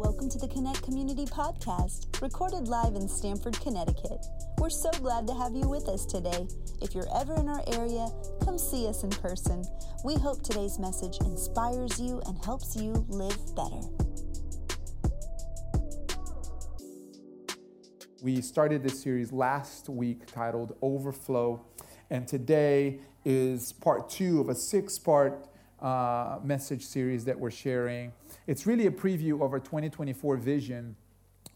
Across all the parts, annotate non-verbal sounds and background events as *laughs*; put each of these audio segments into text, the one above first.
Welcome to the Connect Community Podcast, recorded live in Stamford, Connecticut. We're so glad to have you with us today. If you're ever in our area, come see us in person. We hope today's message inspires you and helps you live better. We started this series last week titled Overflow, and today is part two of a six part uh, message series that we're sharing. It's really a preview of our 2024 vision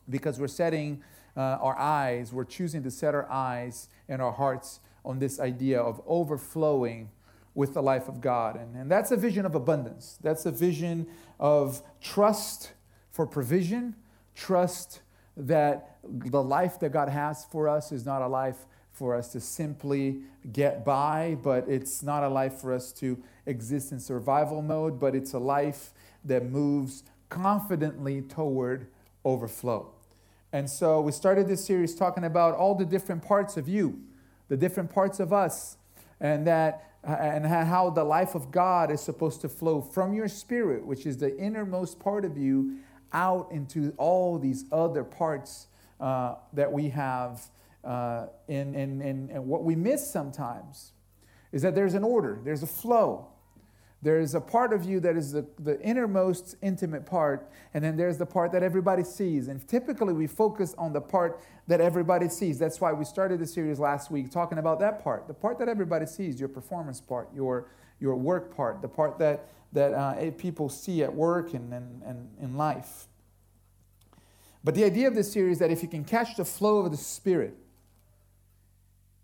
because we're setting uh, our eyes, we're choosing to set our eyes and our hearts on this idea of overflowing with the life of God. And, and that's a vision of abundance. That's a vision of trust for provision, trust that the life that God has for us is not a life for us to simply get by, but it's not a life for us to exist in survival mode, but it's a life that moves confidently toward overflow. And so we started this series talking about all the different parts of you, the different parts of us, and that and how the life of God is supposed to flow from your spirit, which is the innermost part of you, out into all these other parts uh, that we have. Uh, and, and, and what we miss sometimes is that there's an order, there's a flow. There's a part of you that is the, the innermost intimate part, and then there's the part that everybody sees. And typically we focus on the part that everybody sees. That's why we started the series last week talking about that part, the part that everybody sees, your performance part, your, your work part, the part that, that uh, people see at work and, and, and in life. But the idea of this series is that if you can catch the flow of the Spirit,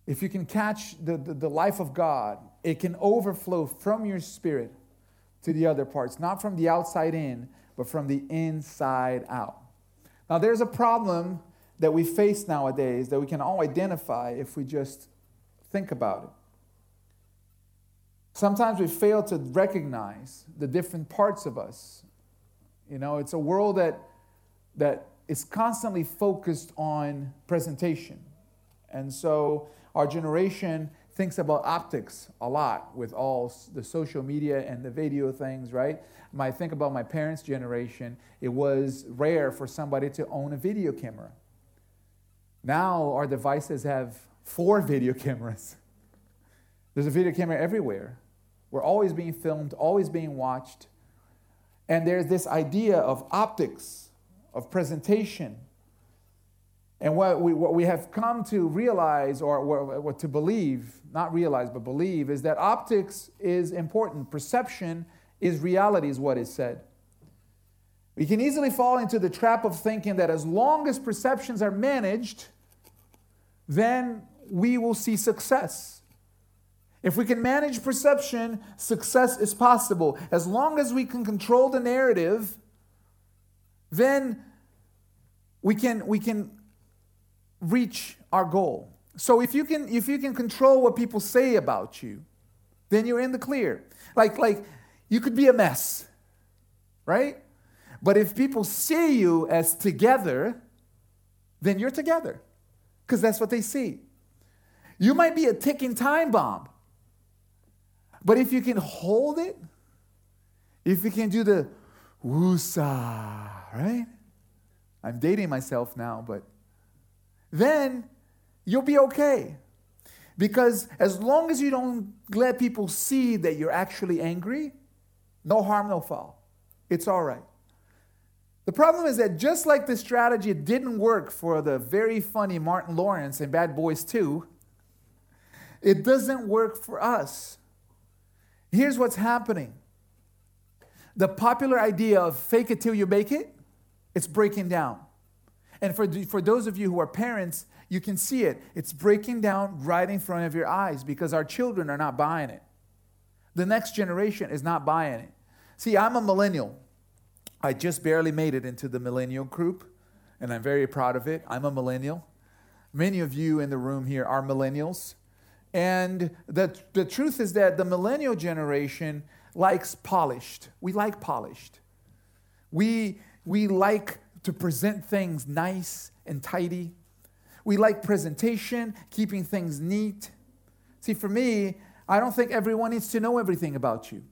if you can catch the, the, the, life of God, it can overflow from your spirit to the other parts, not from the outside in, but from the inside out. Now, there's a problem that we face nowadays that we can all identify if we just think about it. Sometimes we fail to recognize the different parts of us. You know, it's a world that, that is constantly focused on presentation. And so our generation thinks about optics a lot with all the social media and the video things, right? I think about my parents' generation, it was rare for somebody to own a video camera. Now our devices have four *laughs* video cameras. There's a video camera everywhere. We're always being filmed, always being watched. And there's this idea of optics of presentation. And what we, what we have come to realize or what to believe, not realize, but believe, is that optics is important. Perception is reality, is what is said. We can easily fall into the trap of thinking that as long as perceptions are managed, then we will see success. If we can manage perception, success is possible. As long as we can control the narrative, then we can, we can reach our goal. So if you can if you can control what people say about you, then you're in the clear. Like like you could be a mess, right? But if people see you as together, then you're together. Because that's what they see. You might be a ticking time bomb. But if you can hold it, if you can do the woosa, right? I'm dating myself now, but then you'll be okay. Because as long as you don't let people see that you're actually angry, no harm, no foul. It's all right. The problem is that just like the strategy didn't work for the very funny Martin Lawrence in Bad Boys 2, it doesn't work for us. Here's what's happening the popular idea of fake it till you make it it's breaking down. And for, for those of you who are parents, you can see it. It's breaking down right in front of your eyes because our children are not buying it. The next generation is not buying it. See, I'm a millennial. I just barely made it into the millennial group, and I'm very proud of it. I'm a millennial. Many of you in the room here are millennials. And the, the truth is that the millennial generation likes polished. We like polished. We, we like to present things nice and tidy. We like presentation, keeping things neat. See, for me, I don't think everyone needs to know everything about you.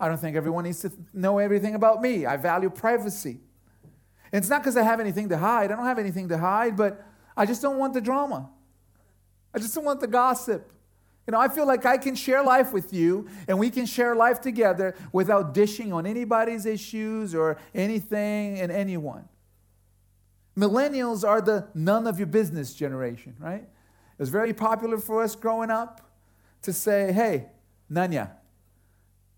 I don't think everyone needs to know everything about me. I value privacy. And it's not because I have anything to hide. I don't have anything to hide, but I just don't want the drama. I just don't want the gossip. You know, I feel like I can share life with you and we can share life together without dishing on anybody's issues or anything and anyone. Millennials are the none of your business generation, right? It was very popular for us growing up to say, hey, Nanya.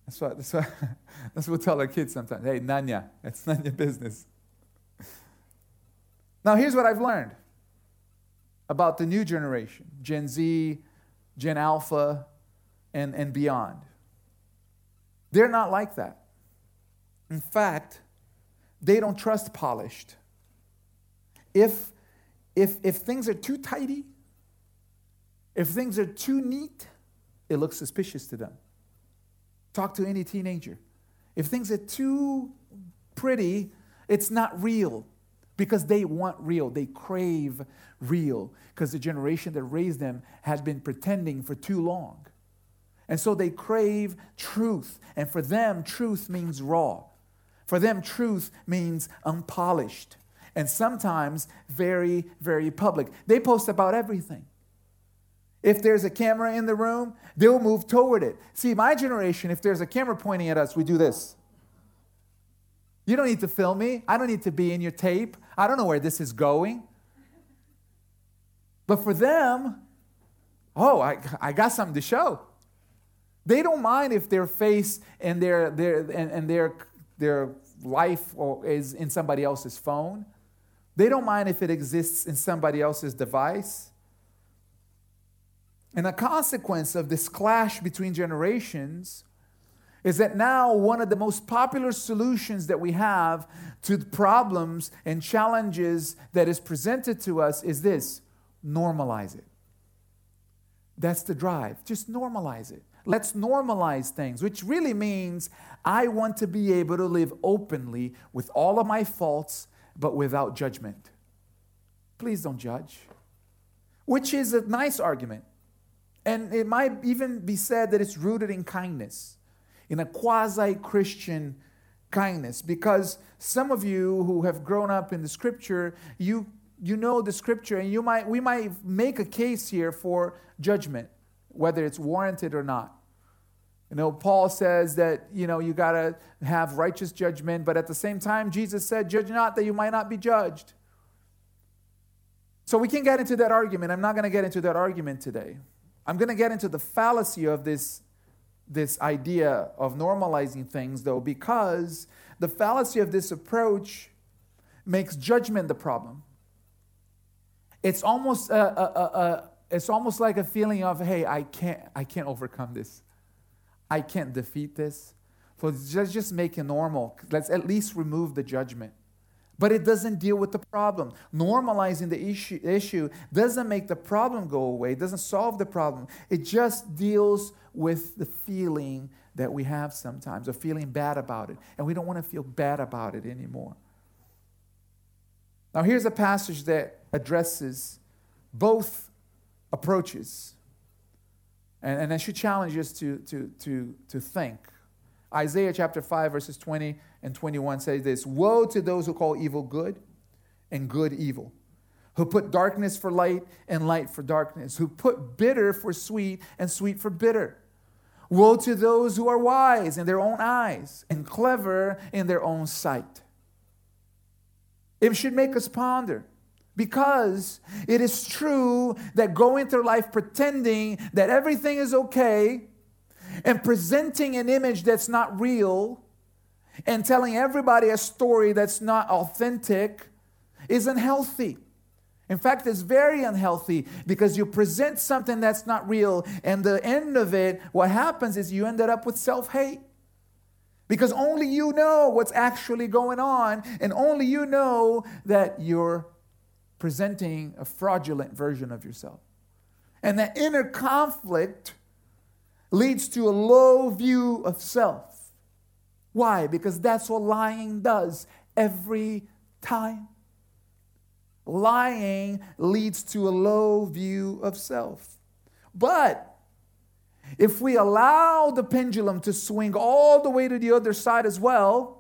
That's what, that's what, *laughs* that's what we tell our kids sometimes. Hey, Nanya, it's none of your business. Now, here's what I've learned about the new generation Gen Z, Gen Alpha, and, and beyond. They're not like that. In fact, they don't trust polished. If, if, if things are too tidy, if things are too neat, it looks suspicious to them. Talk to any teenager. If things are too pretty, it's not real because they want real. They crave real because the generation that raised them has been pretending for too long. And so they crave truth. And for them, truth means raw. For them, truth means unpolished. And sometimes very, very public. They post about everything. If there's a camera in the room, they'll move toward it. See, my generation, if there's a camera pointing at us, we do this. You don't need to film me. I don't need to be in your tape. I don't know where this is going. But for them, oh, I, I got something to show. They don't mind if their face and their, their, and, and their, their life is in somebody else's phone. They don't mind if it exists in somebody else's device. And a consequence of this clash between generations is that now one of the most popular solutions that we have to the problems and challenges that is presented to us is this normalize it. That's the drive. Just normalize it. Let's normalize things, which really means I want to be able to live openly with all of my faults, but without judgment. Please don't judge. Which is a nice argument. And it might even be said that it's rooted in kindness, in a quasi Christian kindness, because some of you who have grown up in the scripture, you, you know the scripture, and you might, we might make a case here for judgment, whether it's warranted or not. You know, Paul says that, you know, you got to have righteous judgment, but at the same time, Jesus said, Judge not that you might not be judged. So we can get into that argument. I'm not going to get into that argument today. I'm going to get into the fallacy of this, this idea of normalizing things, though, because the fallacy of this approach makes judgment the problem. It's almost, a, a, a, it's almost like a feeling of, hey, I can't, I can't overcome this. I can't defeat this. So just, just make it normal. Let's at least remove the judgment but it doesn't deal with the problem. Normalizing the issue, issue doesn't make the problem go away, it doesn't solve the problem. It just deals with the feeling that we have sometimes, of feeling bad about it. And we don't want to feel bad about it anymore. Now, here's a passage that addresses both approaches. And, and I should challenge us to, to, to, to think. Isaiah chapter 5, verses 20 and 21 says this Woe to those who call evil good and good evil, who put darkness for light and light for darkness, who put bitter for sweet and sweet for bitter. Woe to those who are wise in their own eyes and clever in their own sight. It should make us ponder because it is true that going through life pretending that everything is okay and presenting an image that's not real and telling everybody a story that's not authentic isn't healthy. In fact, it's very unhealthy because you present something that's not real, and the end of it, what happens is you ended up with self hate. Because only you know what's actually going on, and only you know that you're presenting a fraudulent version of yourself. And that inner conflict leads to a low view of self. Why? Because that's what lying does every time. Lying leads to a low view of self. But if we allow the pendulum to swing all the way to the other side as well,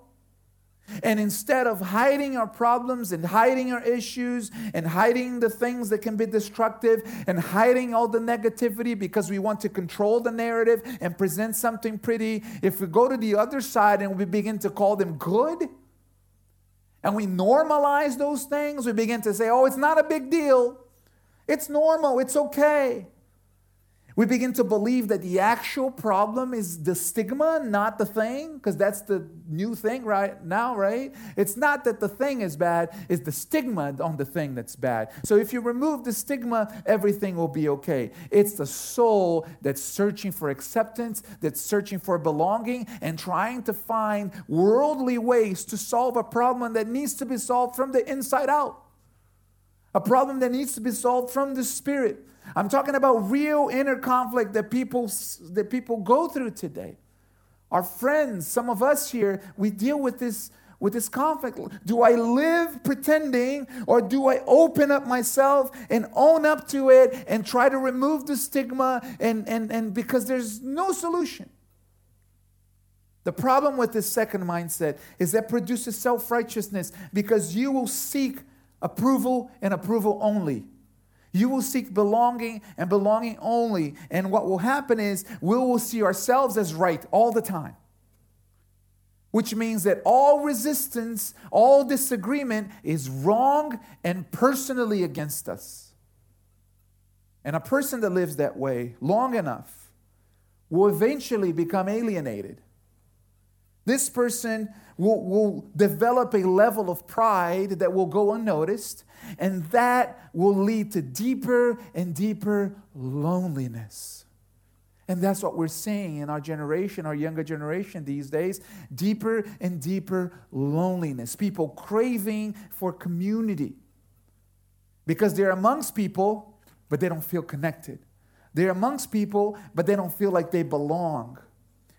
And instead of hiding our problems and hiding our issues and hiding the things that can be destructive and hiding all the negativity because we want to control the narrative and present something pretty, if we go to the other side and we begin to call them good and we normalize those things, we begin to say, oh, it's not a big deal. It's normal. It's okay. We begin to believe that the actual problem is the stigma, not the thing, because that's the new thing right now, right? It's not that the thing is bad, it's the stigma on the thing that's bad. So if you remove the stigma, everything will be okay. It's the soul that's searching for acceptance, that's searching for belonging, and trying to find worldly ways to solve a problem that needs to be solved from the inside out. A problem that needs to be solved from the spirit. I'm talking about real inner conflict that people that people go through today. Our friends, some of us here, we deal with this with this conflict. Do I live pretending or do I open up myself and own up to it and try to remove the stigma and and and because there's no solution. The problem with this second mindset is that produces self-righteousness because you will seek approval and approval only. You will seek belonging and belonging only. And what will happen is we will see ourselves as right all the time. Which means that all resistance, all disagreement is wrong and personally against us. And a person that lives that way long enough will eventually become alienated. This person will, will develop a level of pride that will go unnoticed and that will lead to deeper and deeper loneliness. And that's what we're seeing in our generation, our younger generation these days deeper and deeper loneliness. People craving for community because they're amongst people, but they don't feel connected. They're amongst people, but they don't feel like they belong.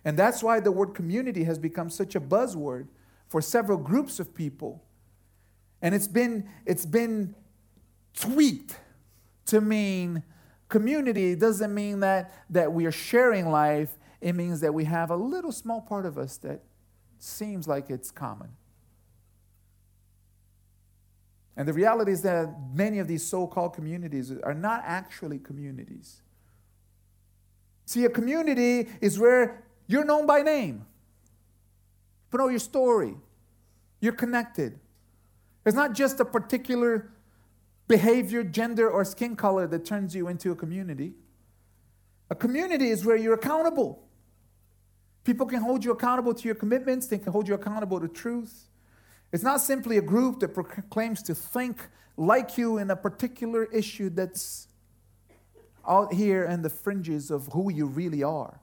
And that's why the word community has become such a buzzword for several groups of people and it's been, it's been tweaked to mean community It doesn't mean that, that we are sharing life. It means that we have a little small part of us that seems like it's common. And the reality is that many of these so called communities are not actually communities. See, a community is where you're known by name, you know your story, you're connected. It's not just a particular behavior, gender, or skin color that turns you into a community. A community is where you're accountable. People can hold you accountable to your commitments, they can hold you accountable to truth. It's not simply a group that proclaims to think like you in a particular issue that's out here in the fringes of who you really are.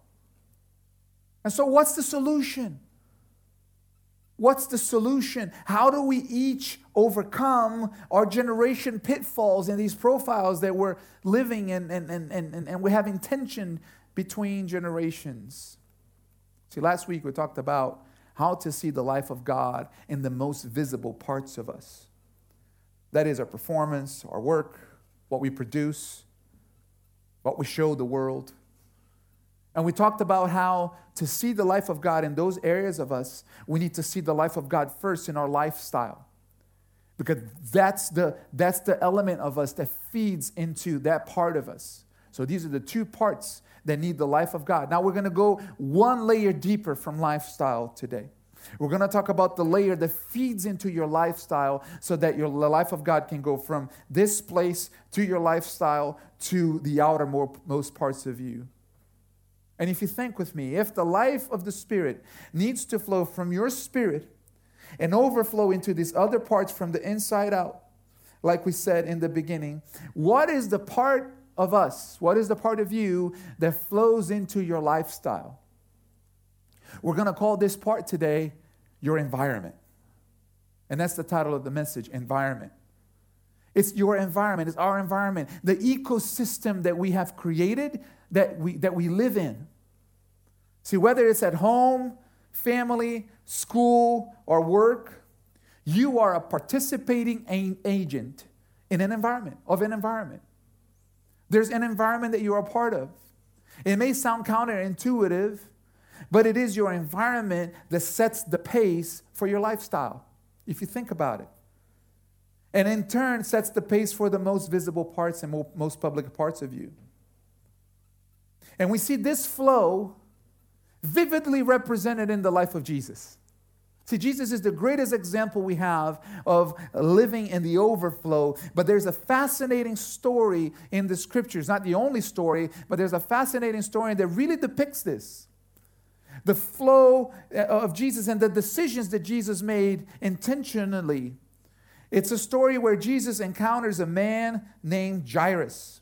And so, what's the solution? What's the solution? How do we each overcome our generation pitfalls in these profiles that we're living in and, and, and, and we have tension between generations? See, last week we talked about how to see the life of God in the most visible parts of us. That is our performance, our work, what we produce, what we show the world. And we talked about how to see the life of God in those areas of us, we need to see the life of God first in our lifestyle. Because that's the, that's the element of us that feeds into that part of us. So these are the two parts that need the life of God. Now we're going to go one layer deeper from lifestyle today. We're going to talk about the layer that feeds into your lifestyle so that your the life of God can go from this place to your lifestyle to the outermost parts of you. And if you think with me, if the life of the Spirit needs to flow from your spirit and overflow into these other parts from the inside out, like we said in the beginning, what is the part of us, what is the part of you that flows into your lifestyle? We're going to call this part today your environment. And that's the title of the message environment. It's your environment, it's our environment, the ecosystem that we have created that we, that we live in. See, whether it's at home, family, school, or work, you are a participating agent in an environment, of an environment. There's an environment that you are a part of. It may sound counterintuitive, but it is your environment that sets the pace for your lifestyle, if you think about it. And in turn, sets the pace for the most visible parts and most public parts of you. And we see this flow vividly represented in the life of Jesus. See, Jesus is the greatest example we have of living in the overflow. But there's a fascinating story in the scriptures, not the only story, but there's a fascinating story that really depicts this. The flow uh, of Jesus and the decisions that Jesus made intentionally. It's a story where Jesus encounters a man named Jairus.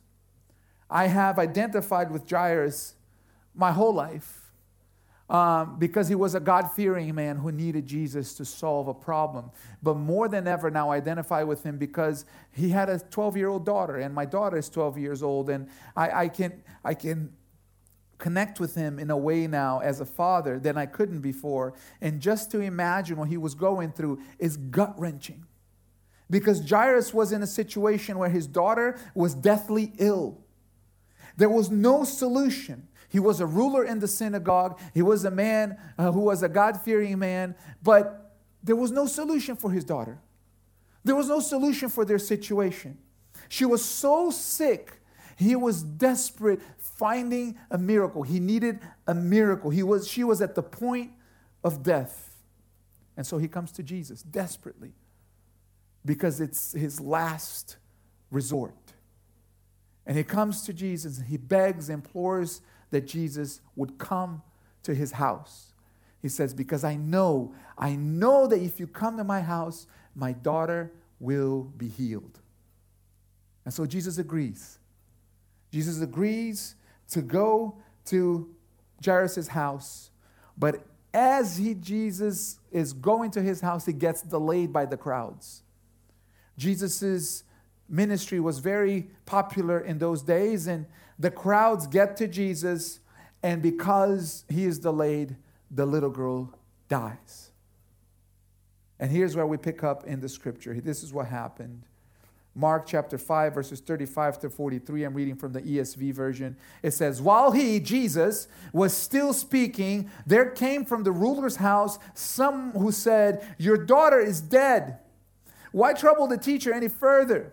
I have identified with Jairus my whole life um, because he was a God fearing man who needed Jesus to solve a problem. But more than ever, now I identify with him because he had a 12 year old daughter, and my daughter is 12 years old, and I, I, can, I can connect with him in a way now as a father than I couldn't before. And just to imagine what he was going through is gut wrenching. Because Jairus was in a situation where his daughter was deathly ill. There was no solution. He was a ruler in the synagogue. He was a man uh, who was a God fearing man, but there was no solution for his daughter. There was no solution for their situation. She was so sick, he was desperate finding a miracle. He needed a miracle. He was, she was at the point of death. And so he comes to Jesus desperately because it's his last resort. And he comes to Jesus and he begs, implores that Jesus would come to his house. He says, Because I know, I know that if you come to my house, my daughter will be healed. And so Jesus agrees. Jesus agrees to go to Jairus' house, but as he Jesus is going to his house, he gets delayed by the crowds. Jesus' ministry was very popular in those days, and the crowds get to Jesus, and because he is delayed, the little girl dies. And here's where we pick up in the scripture. This is what happened. Mark chapter 5, verses 35 to 43. I'm reading from the ESV version. It says, While he, Jesus, was still speaking, there came from the ruler's house some who said, Your daughter is dead. Why trouble the teacher any further?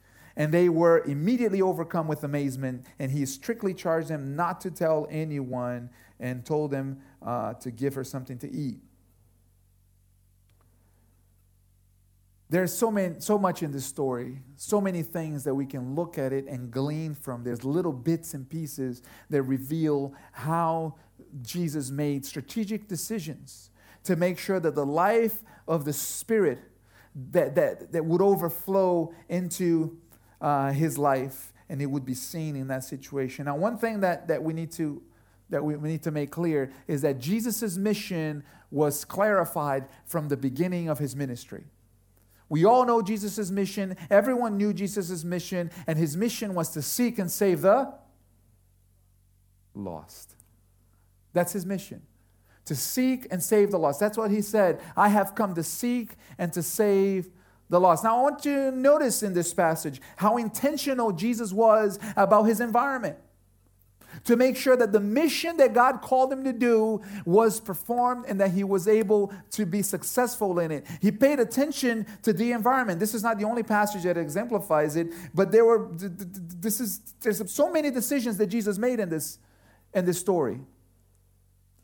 And they were immediately overcome with amazement, and he strictly charged them not to tell anyone and told them uh, to give her something to eat. There's so, many, so much in this story, so many things that we can look at it and glean from. There's little bits and pieces that reveal how Jesus made strategic decisions to make sure that the life of the Spirit that, that, that would overflow into uh, his life and it would be seen in that situation. Now, one thing that, that we need to that we, need to make clear is that Jesus' mission was clarified from the beginning of his ministry. We all know Jesus' mission. Everyone knew Jesus' mission, and his mission was to seek and save the lost. That's his mission. To seek and save the lost. That's what he said. I have come to seek and to save the lost. Now, I want you to notice in this passage how intentional Jesus was about his environment to make sure that the mission that God called him to do was performed and that he was able to be successful in it. He paid attention to the environment. This is not the only passage that exemplifies it, but there were this is there's so many decisions that Jesus made in this in this story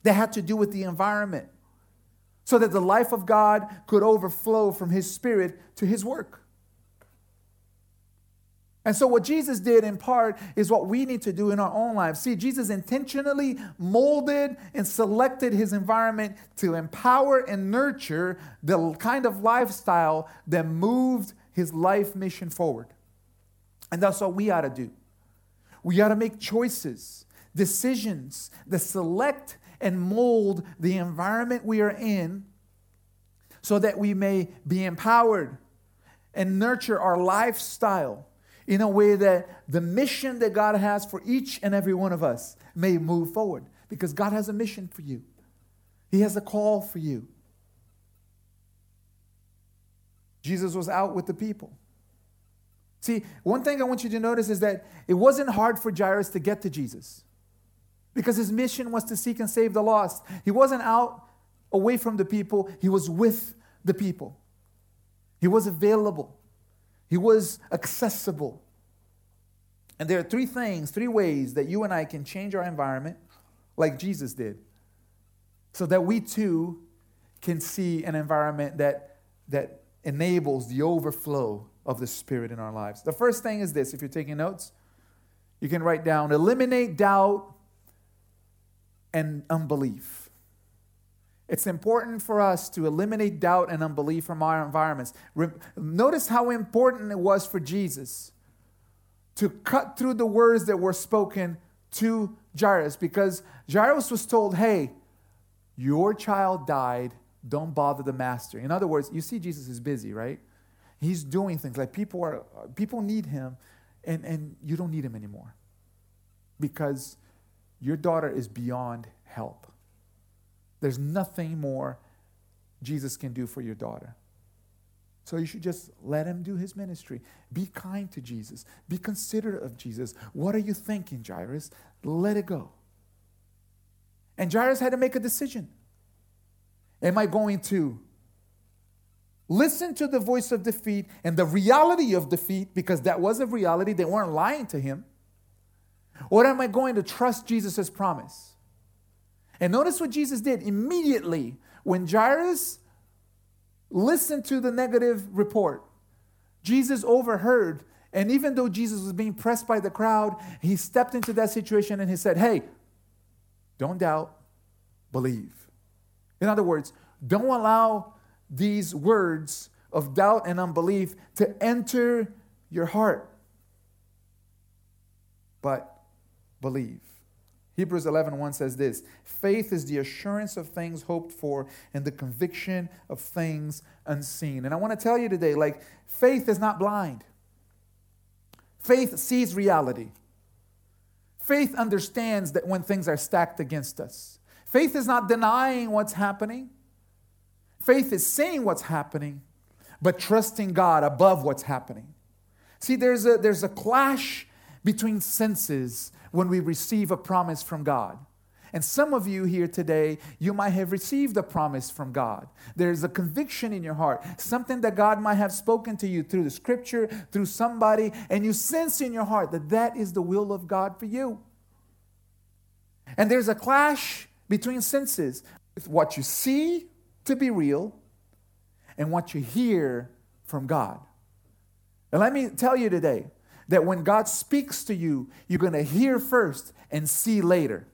that had to do with the environment. So that the life of God could overflow from his spirit to his work. And so, what Jesus did in part is what we need to do in our own lives. See, Jesus intentionally molded and selected his environment to empower and nurture the kind of lifestyle that moved his life mission forward. And that's what we ought to do. We ought to make choices, decisions that select and mold the environment we are in so that we may be empowered and nurture our lifestyle in a way that the mission that God has for each and every one of us may move forward. Because God has a mission for you, He has a call for you. Jesus was out with the people. See, one thing I want you to notice is that it wasn't hard for Jairus to get to Jesus because his mission was to seek and save the lost. He wasn't out away from the people, he was with the people. He was available. He was accessible. And there are three things, three ways that you and I can change our environment like Jesus did, so that we too can see an environment that, that enables the overflow of the Spirit in our lives. The first thing is this if you're taking notes, you can write down eliminate doubt and unbelief. It's important for us to eliminate doubt and unbelief from our environments. Re- notice how important it was for Jesus to cut through the words that were spoken to Jairus because Jairus was told, hey, your child died, don't bother the master. In other words, you see Jesus is busy, right? He's doing things like people are people need him and, and you don't need him anymore because your daughter is beyond help. There's nothing more Jesus can do for your daughter. So you should just let him do his ministry. Be kind to Jesus. Be considerate of Jesus. What are you thinking, Jairus? Let it go. And Jairus had to make a decision. Am I going to listen to the voice of defeat and the reality of defeat, because that was a reality, they weren't lying to him? Or am I going to trust Jesus' promise? And notice what Jesus did immediately when Jairus listened to the negative report. Jesus overheard, and even though Jesus was being pressed by the crowd, he stepped into that situation and he said, Hey, don't doubt, believe. In other words, don't allow these words of doubt and unbelief to enter your heart, but believe. Hebrews 11:1 says this, faith is the assurance of things hoped for and the conviction of things unseen. And I want to tell you today like faith is not blind. Faith sees reality. Faith understands that when things are stacked against us. Faith is not denying what's happening. Faith is seeing what's happening, but trusting God above what's happening. See, there's a, there's a clash between senses when we receive a promise from God. And some of you here today, you might have received a promise from God. There's a conviction in your heart, something that God might have spoken to you through the scripture, through somebody, and you sense in your heart that that is the will of God for you. And there's a clash between senses with what you see to be real and what you hear from God. And let me tell you today that when God speaks to you, you're going to hear first and see later.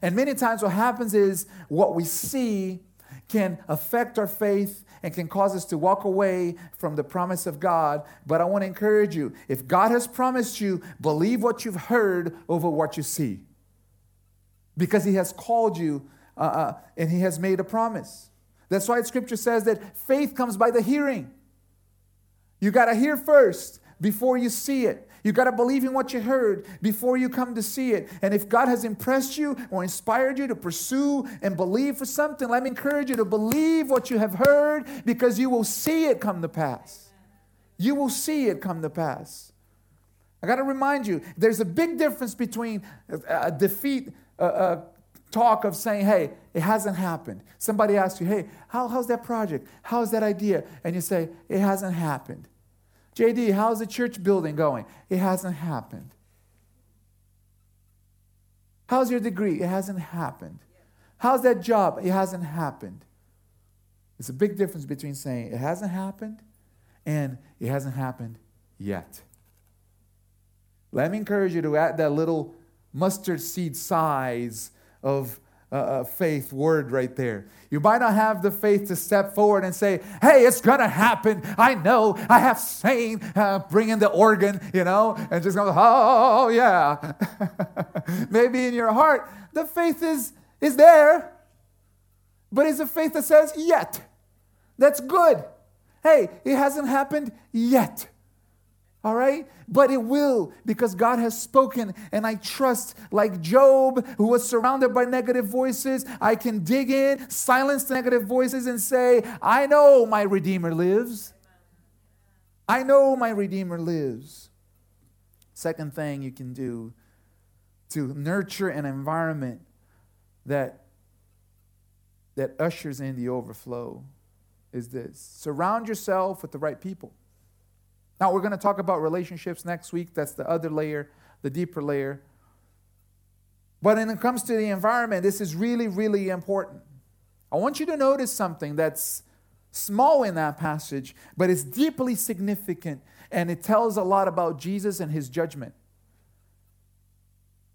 And many times, what happens is what we see can affect our faith and can cause us to walk away from the promise of God. But I want to encourage you if God has promised you, believe what you've heard over what you see. Because He has called you uh, uh, and He has made a promise. That's why Scripture says that faith comes by the hearing. You got to hear first before you see it. You got to believe in what you heard before you come to see it. And if God has impressed you or inspired you to pursue and believe for something, let me encourage you to believe what you have heard because you will see it come to pass. You will see it come to pass. I got to remind you, there's a big difference between a defeat a, a talk of saying, hey, it hasn't happened. Somebody asks you, hey, how, how's that project? How's that idea? And you say, it hasn't happened. JD, how's the church building going? It hasn't happened. How's your degree? It hasn't happened. How's that job? It hasn't happened. It's a big difference between saying it hasn't happened and it hasn't happened yet. Let me encourage you to add that little mustard seed size of uh, faith word right there. You might not have the faith to step forward and say, Hey, it's gonna happen. I know. I have seen. Uh, bring in the organ, you know, and just go, Oh, yeah. *laughs* Maybe in your heart, the faith is, is there, but it's a faith that says, Yet. That's good. Hey, it hasn't happened yet. All right? But it will because God has spoken. And I trust, like Job, who was surrounded by negative voices, I can dig in, silence the negative voices, and say, I know my Redeemer lives. I know my Redeemer lives. Second thing you can do to nurture an environment that, that ushers in the overflow is this surround yourself with the right people. Now, we're going to talk about relationships next week. That's the other layer, the deeper layer. But when it comes to the environment, this is really, really important. I want you to notice something that's small in that passage, but it's deeply significant and it tells a lot about Jesus and his judgment.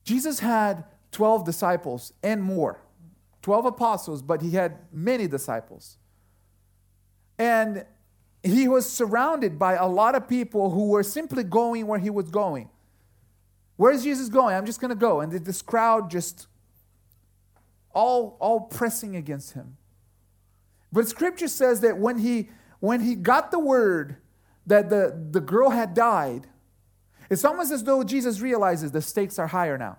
Jesus had 12 disciples and more, 12 apostles, but he had many disciples. And he was surrounded by a lot of people who were simply going where he was going. Where is Jesus going? I'm just going to go. And this crowd just all, all pressing against him. But scripture says that when he, when he got the word that the, the girl had died, it's almost as though Jesus realizes the stakes are higher now.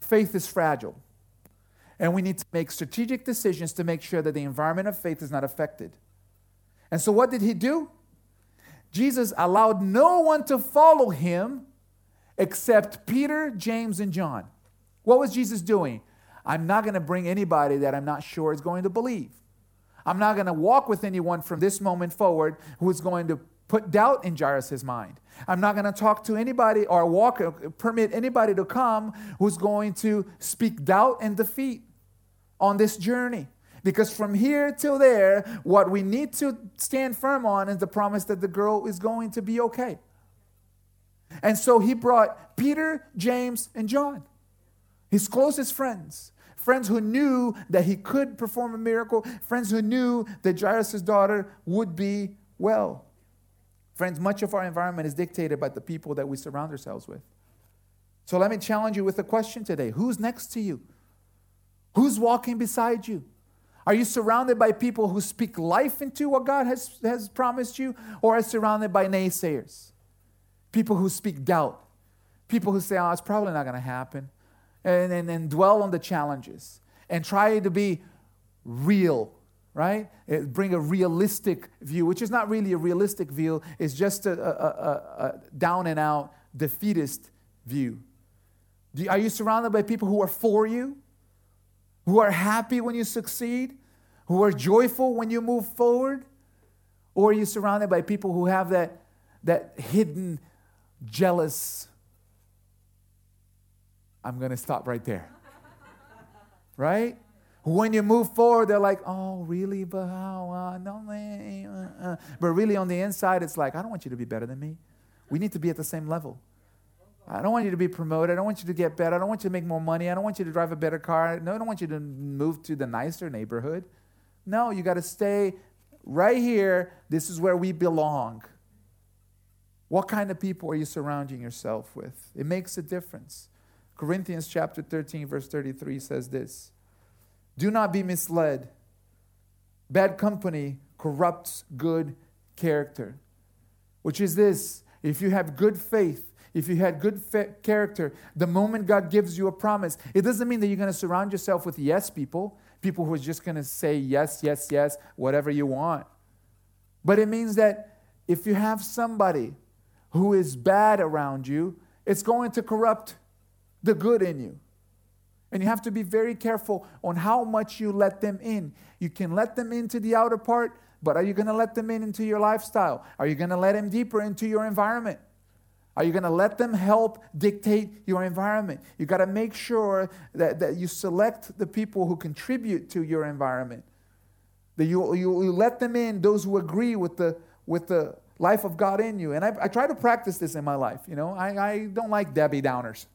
Faith is fragile. And we need to make strategic decisions to make sure that the environment of faith is not affected. And so, what did he do? Jesus allowed no one to follow him except Peter, James, and John. What was Jesus doing? I'm not going to bring anybody that I'm not sure is going to believe. I'm not going to walk with anyone from this moment forward who is going to put doubt in Jairus' mind. I'm not going to talk to anybody or walk, uh, permit anybody to come who's going to speak doubt and defeat on this journey. Because from here till there, what we need to stand firm on is the promise that the girl is going to be okay. And so he brought Peter, James, and John, his closest friends, friends who knew that he could perform a miracle, friends who knew that Jairus' daughter would be well. Friends, much of our environment is dictated by the people that we surround ourselves with. So let me challenge you with a question today Who's next to you? Who's walking beside you? Are you surrounded by people who speak life into what God has, has promised you, or are you surrounded by naysayers? People who speak doubt, people who say, oh, it's probably not going to happen, and, and, and dwell on the challenges and try to be real, right? Eh, bring a realistic view, which is not really a realistic view, it's just a, a, a, a down and out defeatist view. are you surrounded by people who are for you? who are happy when you succeed, who are joyful when you move forward? Or are you surrounded by people who have that, that hidden, jealous? I'm going to stop right there. *laughs* right? When you move forward, they're like, oh, really? But how? Uh, no. Uh, uh. But really, on the inside, it's like, I don't want you to be better than me. We need to be at the same level. I don't want you to be promoted. I don't want you to get better. I don't want you to make more money. I don't want you to drive a better car. No, I don't want you to move to the nicer neighborhood. No, you got to stay right here. This is where we belong. What kind of people are you surrounding yourself with? It makes a difference. Corinthians chapter 13 verse 33 says this. Do not be misled. Bad company corrupts good character. Which is this, if you have good faith, if you had good character, the moment God gives you a promise, it doesn't mean that you're going to surround yourself with yes people, people who are just going to say yes, yes, yes, whatever you want. But it means that if you have somebody who is bad around you, it's going to corrupt the good in you. And you have to be very careful on how much you let them in. You can let them into the outer part, but are you going to let them in into your lifestyle? Are you going to let them deeper into your environment? Are you going to let them help dictate your environment? You got to make sure that, that you select the people who contribute to your environment. That you, you, you let them in, those who agree with the, with the life of God in you. And I, I try to practice this in my life. You know, I, I don't like Debbie Downers.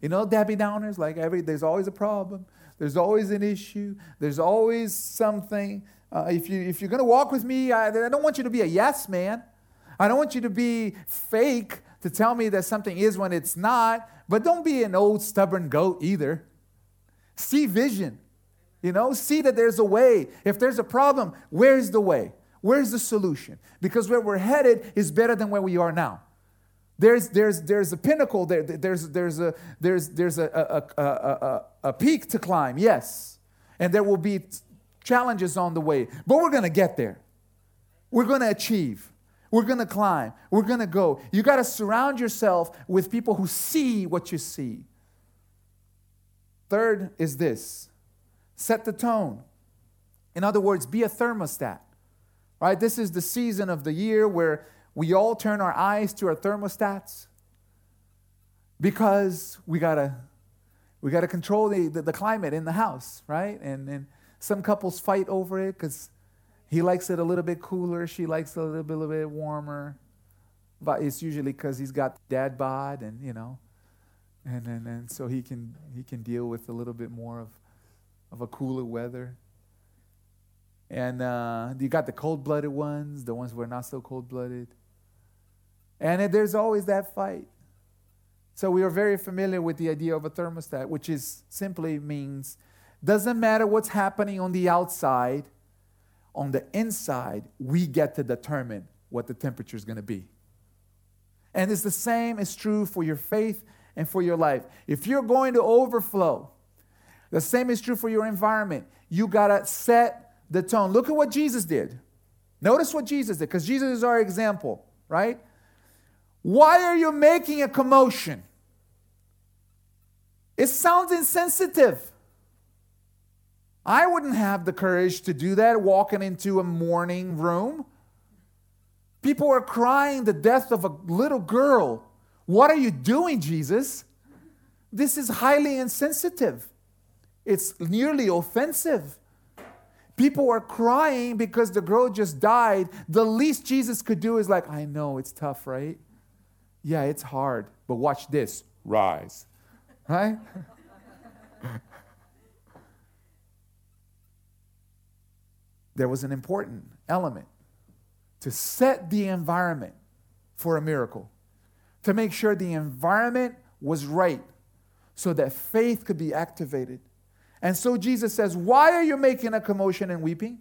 You know, Debbie Downers, like every, there's always a problem. There's always an issue. There's always something. Uh, if, you, if you're going to walk with me, I, I don't want you to be a yes man. I don't want you to be fake to tell me that something is when it's not, but don't be an old stubborn goat either. See vision. You know, see that there's a way. If there's a problem, where's the way? Where's the solution? Because where we're headed is better than where we are now. There's, there's, there's a pinnacle there. There's, there's, a, there's, there's a, a, a, a, a peak to climb, yes. And there will be challenges on the way. But we're going to get there. We're going to achieve. We're going to climb. We're going to go. You got to surround yourself with people who see what you see. Third is this set the tone. In other words, be a thermostat. Right? This is the season of the year where we all turn our eyes to our thermostats because we got to we got to control the, the, the, climate in the house, right? And, and some couples fight over it because he likes it a little bit cooler, she likes it a little bit, little bit warmer. But it's usually because he's got dad bod and, you know, and, and, and so he can, he can deal with a little bit more of, of a cooler weather. And uh, you got the cold blooded ones, the ones who are not so cold blooded. And it, there's always that fight. So we are very familiar with the idea of a thermostat, which is simply means doesn't matter what's happening on the outside, on the inside, we get to determine what the temperature is going to be. And it's the same is true for your faith and for your life. If you're going to overflow, the same is true for your environment. You got to set the tone. Look at what Jesus did. Notice what Jesus did, because Jesus is our example, right? Why are you making a commotion? It sounds insensitive. I wouldn't have the courage to do that walking into a mourning room. People are crying the death of a little girl. What are you doing, Jesus? This is highly insensitive. It's nearly offensive. People are crying because the girl just died. The least Jesus could do is like, I know it's tough, right? Yeah, it's hard, but watch this rise. Right? *laughs* there was an important element to set the environment for a miracle, to make sure the environment was right so that faith could be activated. And so Jesus says, Why are you making a commotion and weeping?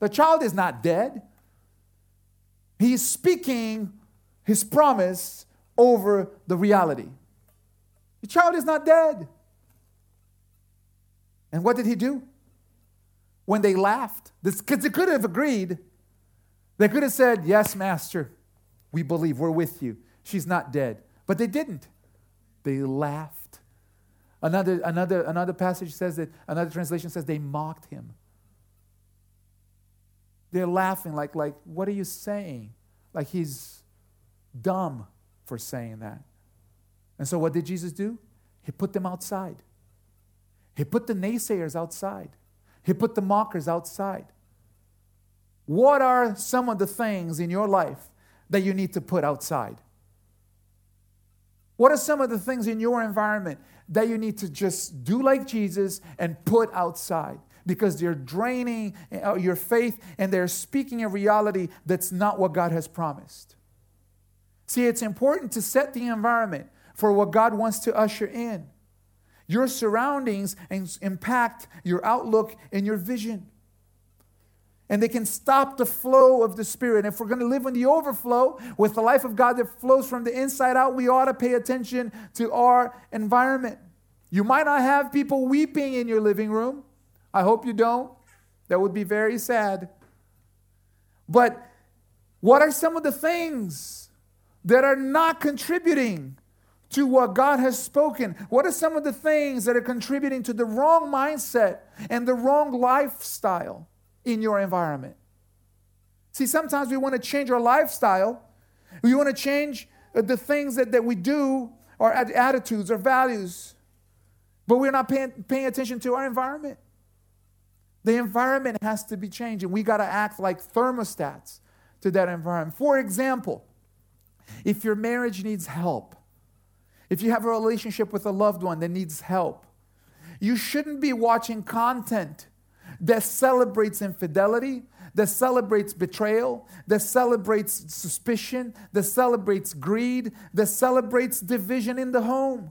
The child is not dead. He's speaking his promise over the reality. The child is not dead. And what did he do? When they laughed, because they could have agreed, they could have said, Yes, Master, we believe, we're with you. She's not dead. But they didn't. They laughed. Another, another, another passage says that, another translation says they mocked him. They're laughing like, like, what are you saying? Like he's dumb for saying that. And so, what did Jesus do? He put them outside. He put the naysayers outside. He put the mockers outside. What are some of the things in your life that you need to put outside? What are some of the things in your environment that you need to just do like Jesus and put outside? Because they're draining uh, your faith and they're speaking a reality that's not what God has promised. See, it's important to set the environment for what God wants to usher in. Your surroundings impact your outlook and your vision. And they can stop the flow of the Spirit. If we're going to live in the overflow with the life of God that flows from the inside out, we ought to pay attention to our environment. You might not have people weeping in your living room. I hope you don't. That would be very sad. But what are some of the things that are not contributing to what God has spoken? What are some of the things that are contributing to the wrong mindset and the wrong lifestyle in your environment? See, sometimes we want to change our lifestyle, we want to change uh, the things that, that we do, our attitudes, our values, but we're not paying, paying attention to our environment. The environment has to be changed, and we got to act like thermostats to that environment. For example, if your marriage needs help, if you have a relationship with a loved one that needs help, you shouldn't be watching content that celebrates infidelity, that celebrates betrayal, that celebrates suspicion, that celebrates greed, that celebrates division in the home.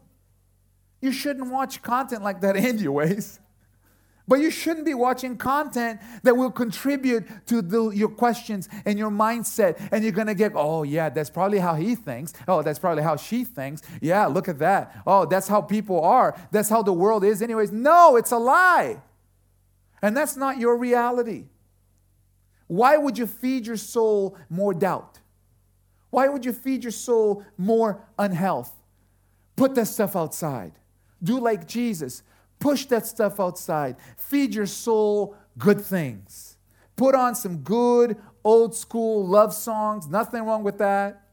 You shouldn't watch content like that, *laughs* anyways. But you shouldn't be watching content that will contribute to the, your questions and your mindset. And you're going to get, oh, yeah, that's probably how he thinks. Oh, that's probably how she thinks. Yeah, look at that. Oh, that's how people are. That's how the world is, anyways. No, it's a lie. And that's not your reality. Why would you feed your soul more doubt? Why would you feed your soul more unhealth? Put that stuff outside. Do like Jesus. Push that stuff outside. Feed your soul good things. Put on some good old school love songs. Nothing wrong with that.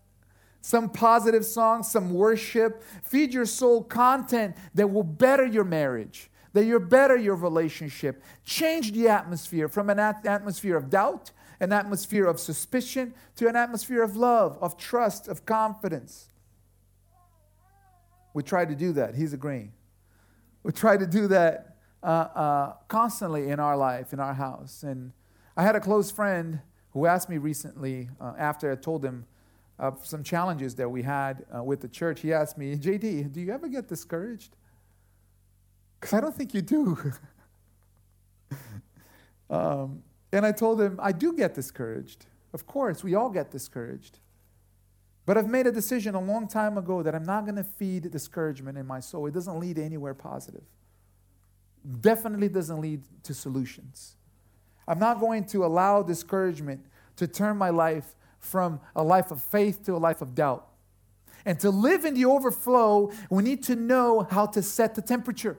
Some positive songs, some worship. Feed your soul content that will better your marriage, that you better your relationship. Change the atmosphere from an atmosphere of doubt, an atmosphere of suspicion, to an atmosphere of love, of trust, of confidence. We try to do that. He's agreeing. We try to do that uh, uh, constantly in our life, in our house. And I had a close friend who asked me recently, uh, after I told him some challenges that we had uh, with the church, he asked me, JD, do you ever get discouraged? Because I don't think you do. *laughs* um, and I told him, I do get discouraged. Of course, we all get discouraged. But I've made a decision a long time ago that I'm not going to feed discouragement in my soul. It doesn't lead anywhere positive. Definitely doesn't lead to solutions. I'm not going to allow discouragement to turn my life from a life of faith to a life of doubt. And to live in the overflow, we need to know how to set the temperature.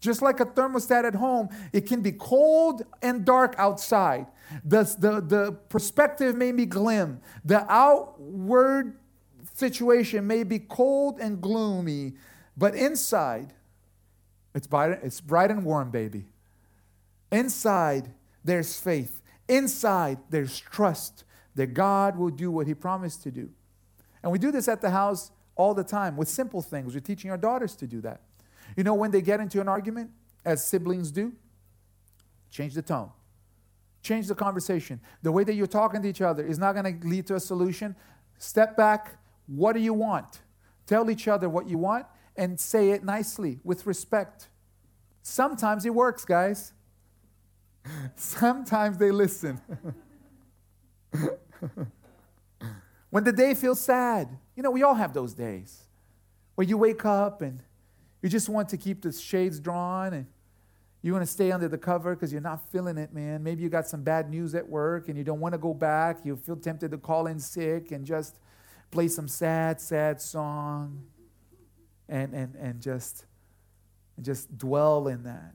Just like a thermostat at home, it can be cold and dark outside. The, the, the perspective may be glim. The outward situation may be cold and gloomy, but inside, it's bright, it's bright and warm, baby. Inside, there's faith. Inside, there's trust that God will do what He promised to do. And we do this at the house all the time with simple things. We're teaching our daughters to do that. You know, when they get into an argument, as siblings do, change the tone. Change the conversation. The way that you're talking to each other is not going to lead to a solution. Step back. What do you want? Tell each other what you want and say it nicely with respect. Sometimes it works, guys. *laughs* Sometimes they listen. *laughs* when the day feels sad, you know, we all have those days where you wake up and you just want to keep the shades drawn and you want to stay under the cover because you're not feeling it, man. Maybe you got some bad news at work and you don't want to go back. You feel tempted to call in sick and just play some sad, sad song and, and, and just, just dwell in that.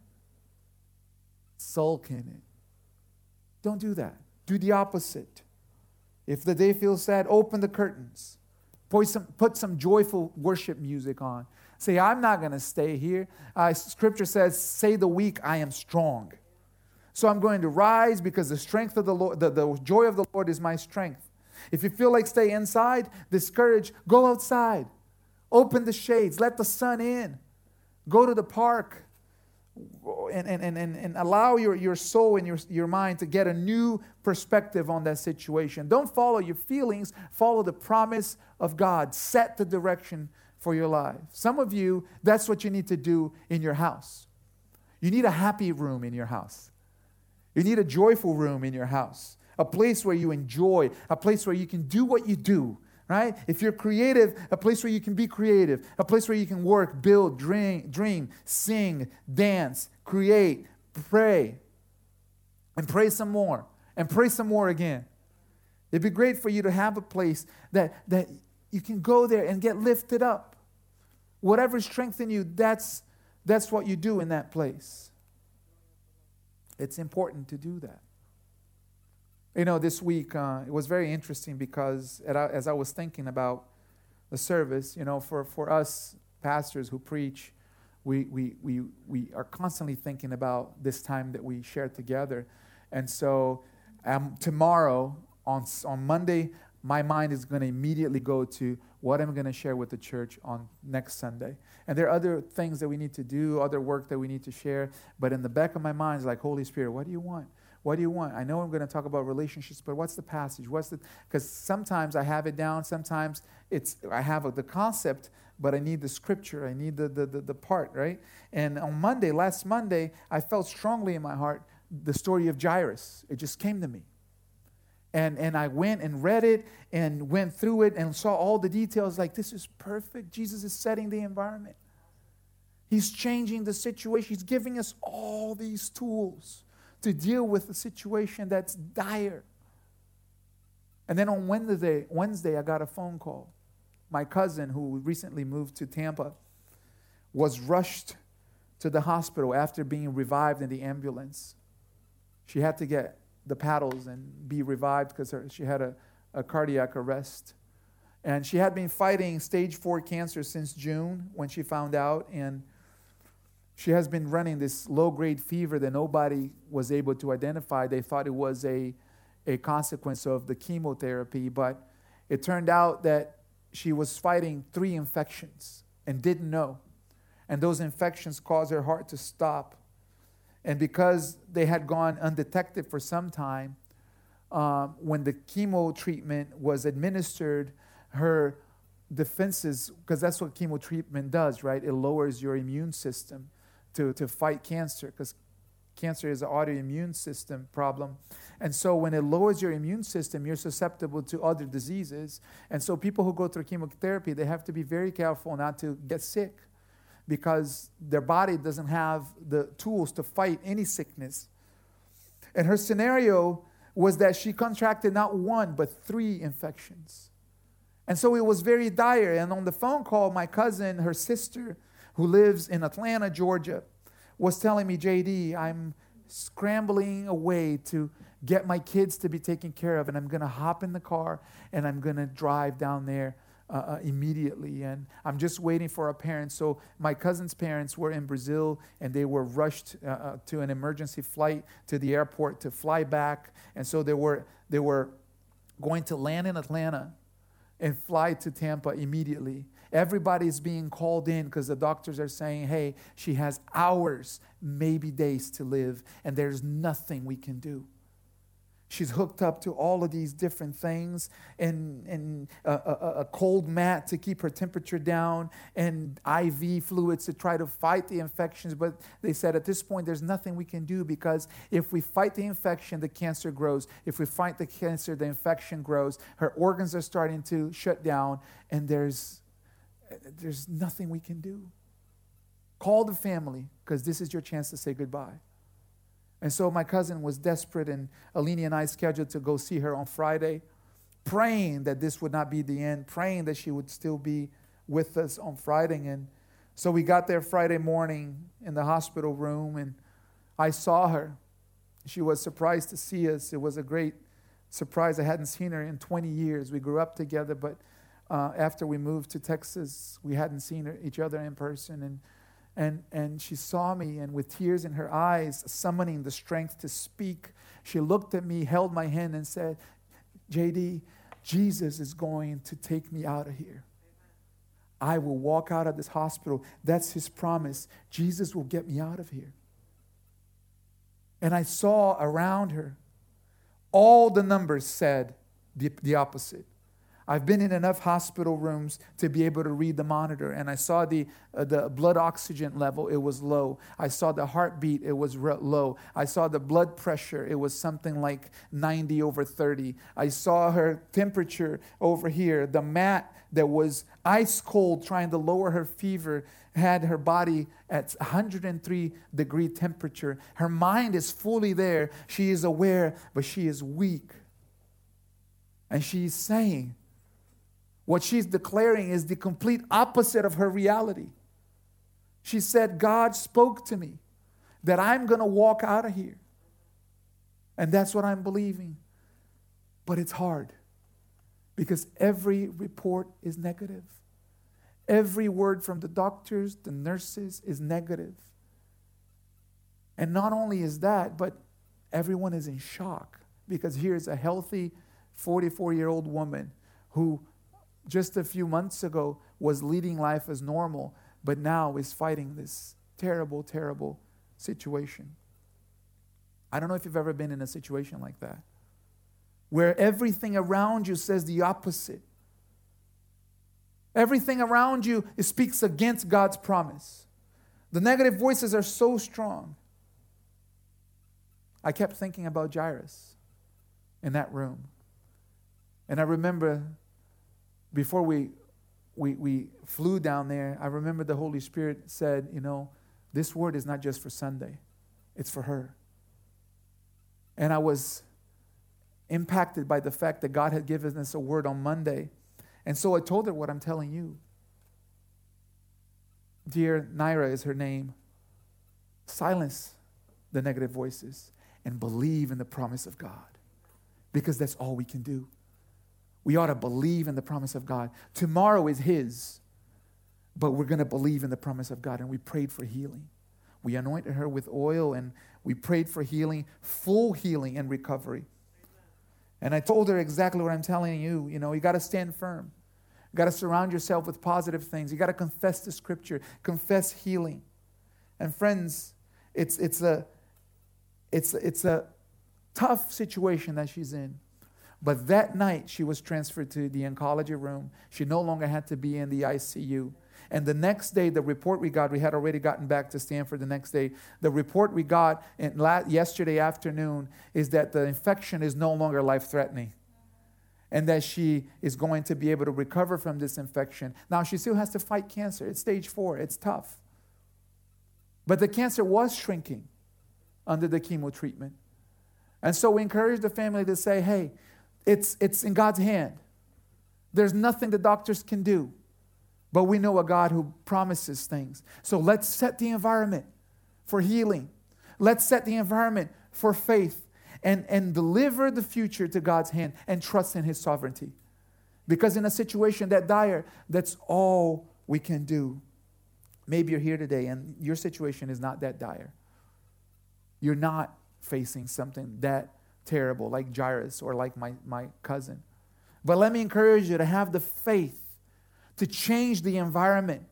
Sulk in it. Don't do that. Do the opposite. If the day feels sad, open the curtains. Put some, put some joyful worship music on. Say, I'm not going to stay here. Uh, scripture says, say the weak, I am strong. So I'm going to rise because the strength of the Lord, the, the joy of the Lord is my strength. If you feel like stay inside, discouraged, go outside. Open the shades, let the sun in. Go to the park and, and, and, and allow your, your soul and your, your mind to get a new perspective on that situation. Don't follow your feelings, follow the promise of God. Set the direction for your life. Some of you, that's what you need to do in your house. You need a happy room in your house. You need a joyful room in your house, a place where you enjoy, a place where you can do what you do, right? If you're creative, a place where you can be creative, a place where you can work, build, dream, dream sing, dance, create, pray, and pray some more, and pray some more again. It'd be great for you to have a place that, that you can go there and get lifted up. Whatever strength in you, that's, that's what you do in that place. It's important to do that. You know, this week uh, it was very interesting because as I was thinking about the service, you know, for, for us pastors who preach, we, we, we, we are constantly thinking about this time that we share together. And so um, tomorrow, on, on Monday, my mind is going to immediately go to what I'm going to share with the church on next Sunday. And there are other things that we need to do, other work that we need to share. But in the back of my mind is like, Holy Spirit, what do you want? What do you want? I know I'm going to talk about relationships, but what's the passage? What's the because sometimes I have it down, sometimes it's I have a, the concept, but I need the scripture, I need the, the, the, the part, right? And on Monday, last Monday, I felt strongly in my heart the story of Jairus. It just came to me. And, and I went and read it and went through it and saw all the details like, this is perfect. Jesus is setting the environment. He's changing the situation. He's giving us all these tools to deal with a situation that's dire. And then on Wednesday, Wednesday, I got a phone call. My cousin, who recently moved to Tampa, was rushed to the hospital after being revived in the ambulance. She had to get the paddles and be revived because she had a, a cardiac arrest. And she had been fighting stage four cancer since June when she found out. And she has been running this low grade fever that nobody was able to identify. They thought it was a, a consequence of the chemotherapy, but it turned out that she was fighting three infections and didn't know. And those infections caused her heart to stop. And because they had gone undetected for some time, um, when the chemo treatment was administered, her defenses, because that's what chemo treatment does, right? It lowers your immune system to, to fight cancer because cancer is an autoimmune system problem. And so when it lowers your immune system, you're susceptible to other diseases. And so people who go through chemotherapy, they have to be very careful not to get sick because their body doesn't have the tools to fight any sickness. And her scenario was that she contracted not one, but three infections. And so it was very dire. And on the phone call, my cousin, her sister, who lives in Atlanta, Georgia, was telling me, JD, I'm scrambling away to get my kids to be taken care of, and I'm to hop in the car and I'm to drive down there uh, uh, immediately. And I'm just waiting for our parents. So my cousin's parents were in Brazil, and they were rushed uh, uh to an emergency flight to the airport to fly back. And so they were they were going to land in Atlanta and fly to Tampa immediately. Everybody's being called in because the doctors are saying, hey, she has hours, maybe days to live, and there's nothing we can do. She's hooked up to all of these different things and, and a, a, a, cold mat to keep her temperature down and IV fluids to try to fight the infections. But they said at this point, there's nothing we can do because if we fight the infection, the cancer grows. If we fight the cancer, the infection grows. Her organs are starting to shut down, and there's there's nothing we can do. Call the family because this is your chance to say goodbye. And so my cousin was desperate, and Alini and I scheduled to go see her on Friday, praying that this would not be the end, praying that she would still be with us on Friday. And so we got there Friday morning in the hospital room, and I saw her. She was surprised to see us. It was a great surprise. I hadn't seen her in 20 years. We grew up together, but uh, after we moved to Texas, we hadn't seen each other in person. And, and, and she saw me, and with tears in her eyes, summoning the strength to speak, she looked at me, held my hand, and said, JD, Jesus is going to take me out of here. I will walk out of this hospital. That's his promise. Jesus will get me out of here. And I saw around her, all the numbers said the, the opposite. I've been in enough hospital rooms to be able to read the monitor, and I saw the, uh, the blood oxygen level, it was low. I saw the heartbeat, it was re- low. I saw the blood pressure, it was something like 90 over 30. I saw her temperature over here. The mat that was ice cold trying to lower her fever had her body at 103 degree temperature. Her mind is fully there. She is aware, but she is weak. And she's saying, what she's declaring is the complete opposite of her reality. She said, God spoke to me that I'm going to walk out of here. And that's what I'm believing. But it's hard because every report is negative. Every word from the doctors, the nurses is negative. And not only is that, but everyone is in shock because here's a healthy 44 year old woman who just a few months ago was leading life as normal, but now is fighting this terrible, terrible situation. I don't know if you've ever been in a situation like that, where everything around you says the opposite. Everything around you speaks against God's promise. The negative voices are so strong. I kept thinking about Jairus in that room. And I remember before we, we, we flew down there, I remember the Holy Spirit said, You know, this word is not just for Sunday, it's for her. And I was impacted by the fact that God had given us a word on Monday and so I told her what I'm telling you. Dear Naira is her name. Silence the negative voices and believe in the promise of God because that's all we can do. We ought to believe in the promise of God. Tomorrow is His, but we're going to believe in the promise of God. And we prayed for healing. We anointed her with oil and we prayed for healing, full healing and recovery. And I told her exactly what I'm telling you. You know, you got to stand firm. You got to surround yourself with positive things. You got to confess the scripture, confess healing. And friends, it's, it's, a, it's, it's a tough situation that she's in. But that night, she was transferred to the oncology room. She no longer had to be in the ICU. And the next day, the report we got, we had already gotten back to Stanford the next day. The report we got yesterday afternoon is that the infection is no longer life threatening and that she is going to be able to recover from this infection. Now, she still has to fight cancer. It's stage four, it's tough. But the cancer was shrinking under the chemo treatment. And so we encourage the family to say, hey, it's, it's in God's hand. There's nothing the doctors can do. But we know a God who promises things. So let's set the environment for healing. Let's set the environment for faith and, and deliver the future to God's hand and trust in His sovereignty. Because in a situation that dire, that's all we can do. Maybe you're here today and your situation is not that dire. You're not facing something that terrible like Jairus or like my, my cousin. But let me encourage you to have the faith to change the environment.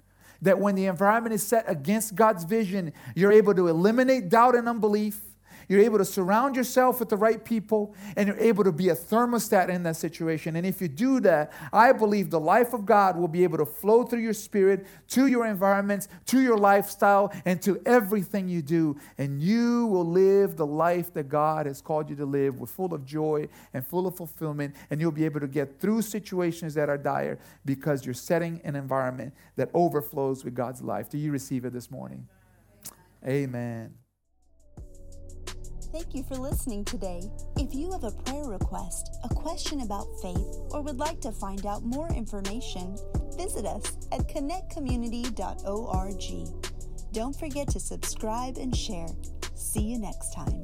That when the environment is set against God's vision, you're able to eliminate doubt and unbelief. You're able to surround yourself with the right people, and you're able to be a thermostat in that situation. And if you do that, I believe the life of God will be able to flow through your spirit, to your environments, to your lifestyle, and to everything you do. And you will live the life that God has called you to live with full of joy and full of fulfillment. And you'll be able to get through situations that are dire because you're setting an environment that overflows with God's life. Do you receive it this morning? Amen. Thank you for listening today. If you have a prayer request, a question about faith, or would like to find out more information, visit us at connectcommunity.org. Don't forget to subscribe and share. See you next time.